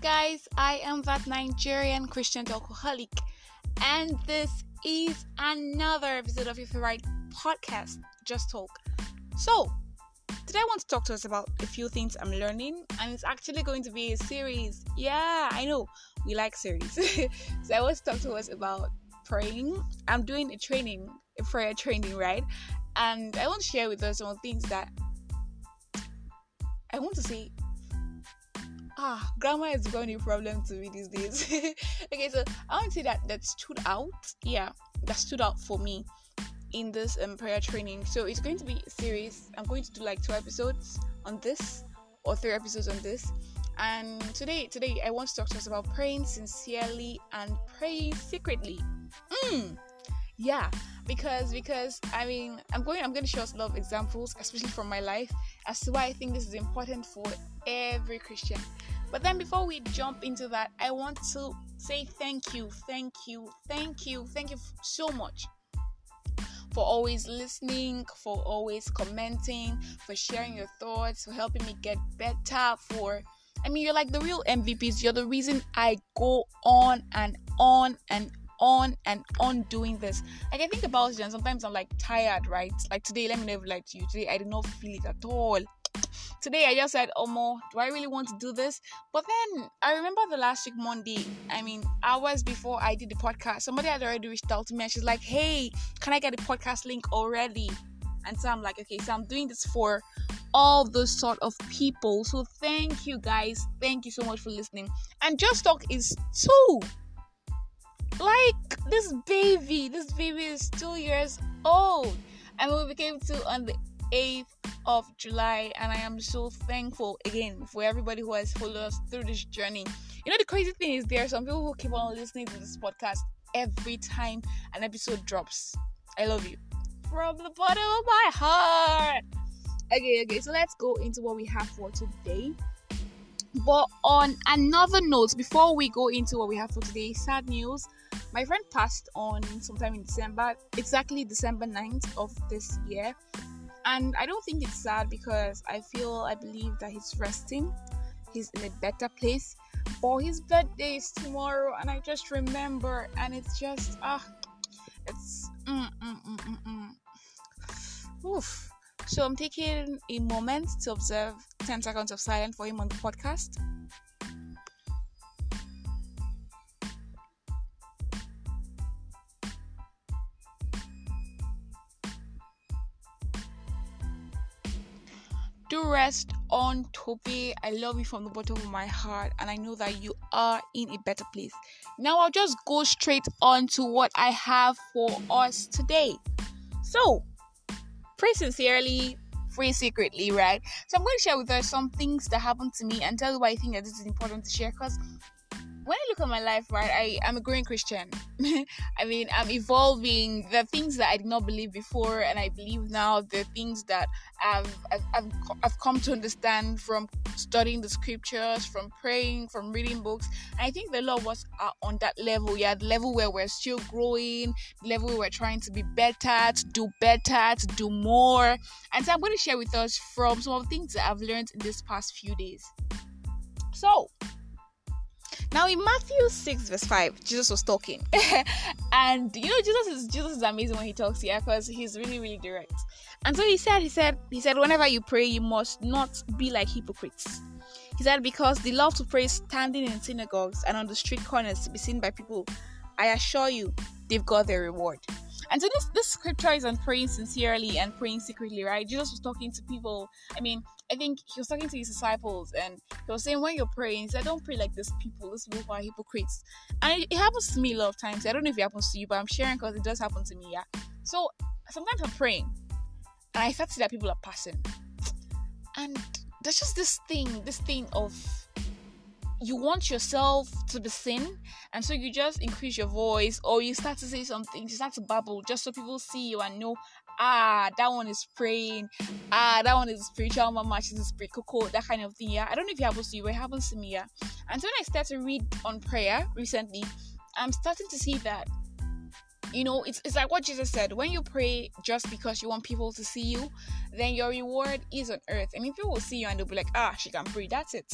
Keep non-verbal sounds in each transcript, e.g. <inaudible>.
guys, I am that Nigerian Christian alcoholic, and this is another episode of your favorite podcast, Just Talk. So, today I want to talk to us about a few things I'm learning, and it's actually going to be a series. Yeah, I know we like series, <laughs> so I want to talk to us about praying. I'm doing a training, a prayer training, right? And I want to share with us some things that I want to say ah, grammar is going to be a problem to me these days. <laughs> okay, so I want to say that that stood out. Yeah, that stood out for me in this um, prayer training. So it's going to be a series. I'm going to do like two episodes on this or three episodes on this. And today, today I want to talk to us about praying sincerely and praying secretly. Mm, yeah, because because I mean I'm going I'm going to show us a lot of examples, especially from my life, as to why I think this is important for every Christian. But then before we jump into that, I want to say thank you, thank you, thank you, thank you so much for always listening, for always commenting, for sharing your thoughts, for helping me get better, for I mean, you're like the real MVPs. You're the reason I go on and on and on and on doing this. Like I think about it and sometimes I'm like tired, right? Like today, let me never lie to you. Today I did not feel it at all <tsk> today I just said, oh, Omo, do I really want to do this? But then I remember the last week Monday, I mean, hours before I did the podcast, somebody had already reached out to me and she's like, Hey, can I get the podcast link already? And so I'm like, okay, so I'm doing this for all those sort of people. So thank you guys. Thank you so much for listening. And Just Talk is two. Like this baby, this baby is two years old. And we became two on the 8th of July, and I am so thankful again for everybody who has followed us through this journey. You know, the crazy thing is, there are some people who keep on listening to this podcast every time an episode drops. I love you from the bottom of my heart. Okay, okay, so let's go into what we have for today. But on another note, before we go into what we have for today, sad news. My friend passed on sometime in December, exactly December 9th of this year and I don't think it's sad because I feel I believe that he's resting, he's in a better place. But his birthday is tomorrow, and I just remember, and it's just ah, it's mm, mm, mm, mm, mm. oof. So I'm taking a moment to observe 10 seconds of silence for him on the podcast. do rest on Toby. I love you from the bottom of my heart, and I know that you are in a better place. Now, I'll just go straight on to what I have for us today. So, pray sincerely, pray secretly, right? So, I'm going to share with us some things that happened to me and tell you why I think that this is important to share because when I look at my life, right, I I'm a growing Christian. <laughs> I mean, I'm evolving. The things that I did not believe before, and I believe now. The things that I've, I've, I've, come to understand from studying the scriptures, from praying, from reading books. And I think the Lord was uh, on that level. Yeah, the level where we're still growing, the level where we're trying to be better, to do better, to do more. And so I'm going to share with us from some of the things that I've learned in this past few days. So, now in Matthew 6 verse 5, Jesus was talking. <laughs> and you know Jesus is Jesus is amazing when he talks here because he's really, really direct. And so he said, he said, he said, whenever you pray, you must not be like hypocrites. He said, because they love to pray standing in synagogues and on the street corners to be seen by people. I assure you, they've got their reward. And so this this scripture is on praying sincerely and praying secretly, right? Jesus was talking to people. I mean, I think he was talking to his disciples and he was saying when you're praying, he said, Don't pray like these people, these people are hypocrites. And it, it, happens to me a lot of times. I don't know if it happens to you, but I'm sharing because it does happen to me, yeah. So sometimes I'm praying and I start to see that people are passing. And there's just this thing, this thing of you want yourself to be seen and so you just increase your voice or you start to say something you start to babble just so people see you and know ah that one is praying. Ah that one is spiritual mama she's a spirit cocoa that kind of thing yeah. I don't know if it happens to you but it happens to me yeah. And so when i start to read on prayer recently i'm starting to see that you know it's, it's like what jesus said when you pray just because you want people to see you then your reward is on earth. I mean people will see you and they'll be like ah she can pray that's it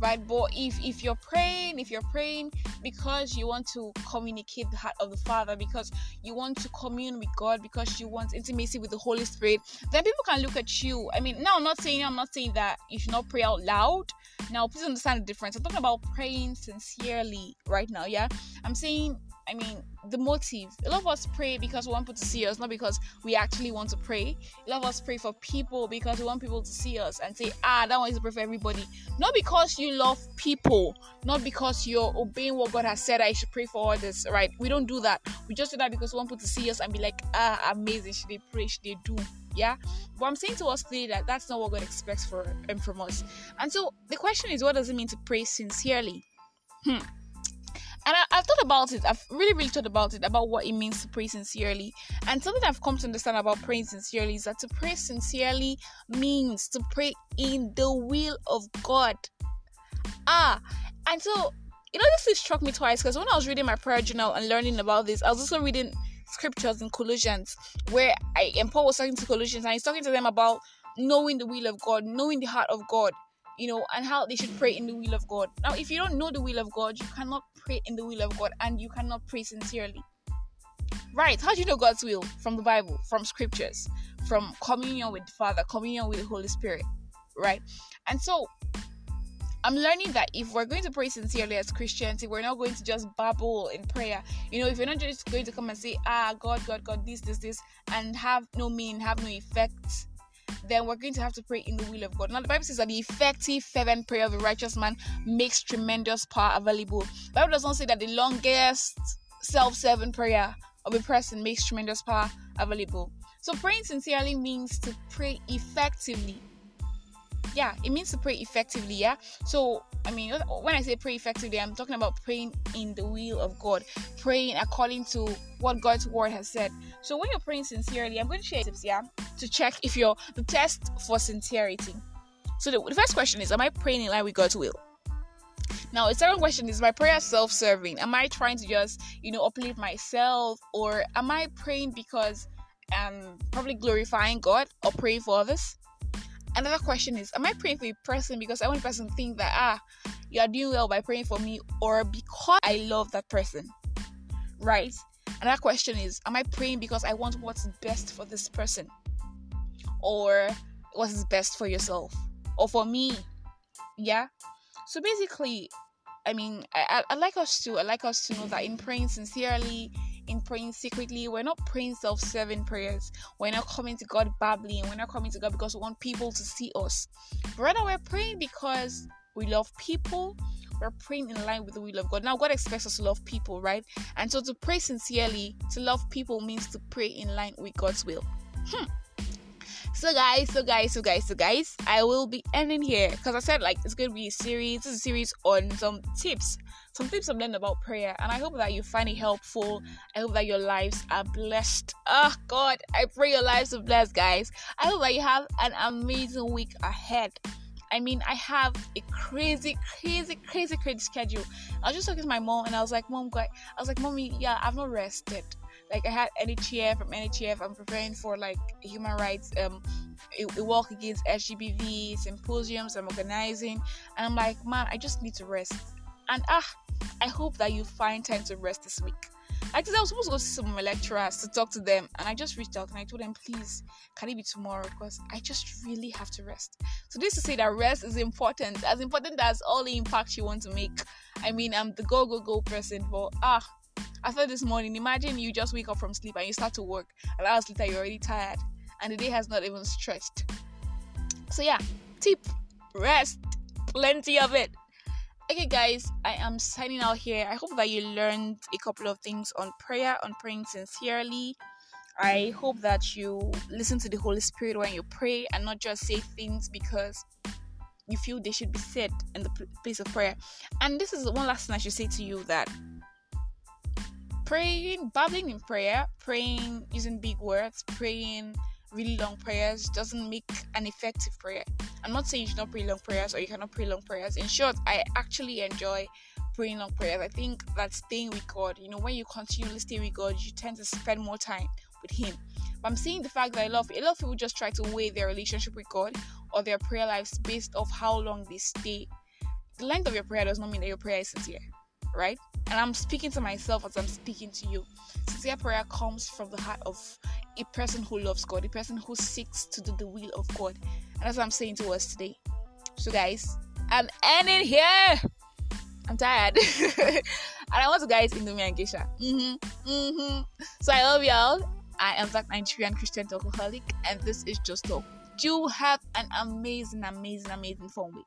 right? But if if you're praying if you're praying because you want to communicate the heart of the father because you want to commune with god because you want intimacy with the holy spirit then people can look at you. I mean now i'm not saying i'm not saying that you should not pray out loud. Now please understand the difference. I'm talking about praying sincerely right now yeah? I'm saying I mean, the motive. A lot of us pray because we want people to see us, not because we actually want to pray. A lot of us pray for people because we want people to see us and say, ah, that one is to pray for everybody. Not because you love people, not because you're obeying what God has said, I should pray for others, right? We don't do that. We just do that because we want people to see us and be like, ah, amazing. Should they pray? Should they do? Yeah. But I'm saying to us today that that's not what God expects for um, from us. And so the question is, what does it mean to pray sincerely? Hmm and I, have thought about it. I've really, really thought about it about what it means to pray sincerely. And something I've come to understand about praying sincerely is that to pray sincerely means to pray in the will of God. Ah, and so you know, this struck me twice because when I was reading my prayer journal and learning about this, I was also reading scriptures in Colossians where I and Paul was talking to Colossians and he's talking to them about knowing the will of God, knowing the heart of God, you know, and how they should pray in the will of God. Now, if you don't know the will of God, you cannot pray in the will of God and you cannot pray sincerely. Right? How do you know God's will? From the Bible, from scriptures, from communion with the Father, communion with the Holy Spirit, right? And so, I'm learning that if we're going to pray sincerely as Christians, if we're not going to just babble in prayer, you know, if you're not just going to come and say, ah, God, God, God, this, this, this, and have no meaning, have no effect then we're going to have to pray in the will of God. Now, the Bible says that the effective, fervent prayer of a righteous man makes tremendous power available. The Bible does not say that the longest self-serving prayer of a person makes tremendous power available. So praying sincerely means to pray effectively yeah it means to pray effectively yeah so i mean when i say pray effectively i'm talking about praying in the will of god praying according to what god's word has said so when you're praying sincerely i'm going to share tips yeah to check if you're the test for sincerity so the, the first question is am i praying in line with god's will now, the second question is my prayer self serving? Am I trying to just, you know, uplift myself or am I praying because I'm probably glorifying God or praying for others? Another question is am i praying for a person because i want a person to think that ah you are doing well by praying for me or because i love that person? Right? Another question is am i praying because i want what's best for this person? Or what is best for yourself? Or for me? Yeah? So basically i mean I, I, I like us to i like us to know that in praying sincerely in praying secretly. We're not praying self serving prayers. We're not coming to God babbling. We're not coming to God because we want people to see us. Rather, we're praying because we love people. We're praying in line with the will of God. Now, God expects us to love people, right? And so, to pray sincerely, to love people means to pray in line with God's will. Hmm. So guys, so guys, so guys, so guys, I will be ending here because I said like it's going to be a series. This is a series on some tips some tips I've learned about prayer, and I hope that you find it helpful. I hope that your lives are blessed. Oh God, I pray your lives are blessed, guys. I hope that you have an amazing week ahead. I mean, I have a crazy, crazy, crazy, crazy schedule. I was just talking to my mom, and I was like, "Mom, guy," I was like, "Mommy, yeah, I've not rested. Like, I had NHF from NHF. I'm preparing for like human rights, um, a, a walk against LGBT symposiums. I'm organizing, and I'm like, man, I just need to rest." And ah, I hope that you find time to rest this week. Think I was supposed to go see some of my lecturers to talk to them, and I just reached out and I told them, please, can it be tomorrow? Because I just really have to rest. So this to say that rest is important, as important as all the impact you want to make. I mean, I'm the go go go person, but ah, after this morning, imagine you just wake up from sleep and you start to work, and hours later you're already tired, and the day has not even stretched. So yeah, tip: rest, plenty of it. Okay guys i am signing out here. I hope that you learned a couple of things on prayer on praying sincerely. I hope that you listen to the holy spirit when you pray and not just say things because you feel they should be said in the place of prayer. And this is one last thing i should say to you that praying babbling in prayer praying using big words praying really long prayers doesn't make an effective prayer. I'm not saying you should not pray long prayers or you cannot pray long prayers. In short, I actually enjoy praying long prayers. I think that staying with God, you know, when you continually stay with God, you tend to spend more time with Him. But I'm seeing the fact that a lot, of, a lot of people just try to weigh their relationship with God or their prayer lives based off how long they stay the length of your prayer does not mean that your prayer is sincere, right? And I'm speaking to myself as I'm speaking to you. Sincere prayer comes from the heart of a person who loves God, a person who seeks to do the will of God. And that's what I'm saying to us today. So, guys, I'm ending here. I'm tired. <laughs> and I want to guys Indomie and Geisha. Mm-hmm. Mm-hmm. So I love y'all. I am that Nigerian Christian alcoholic, and this is Just Talk. You have an amazing, amazing, amazing phone week.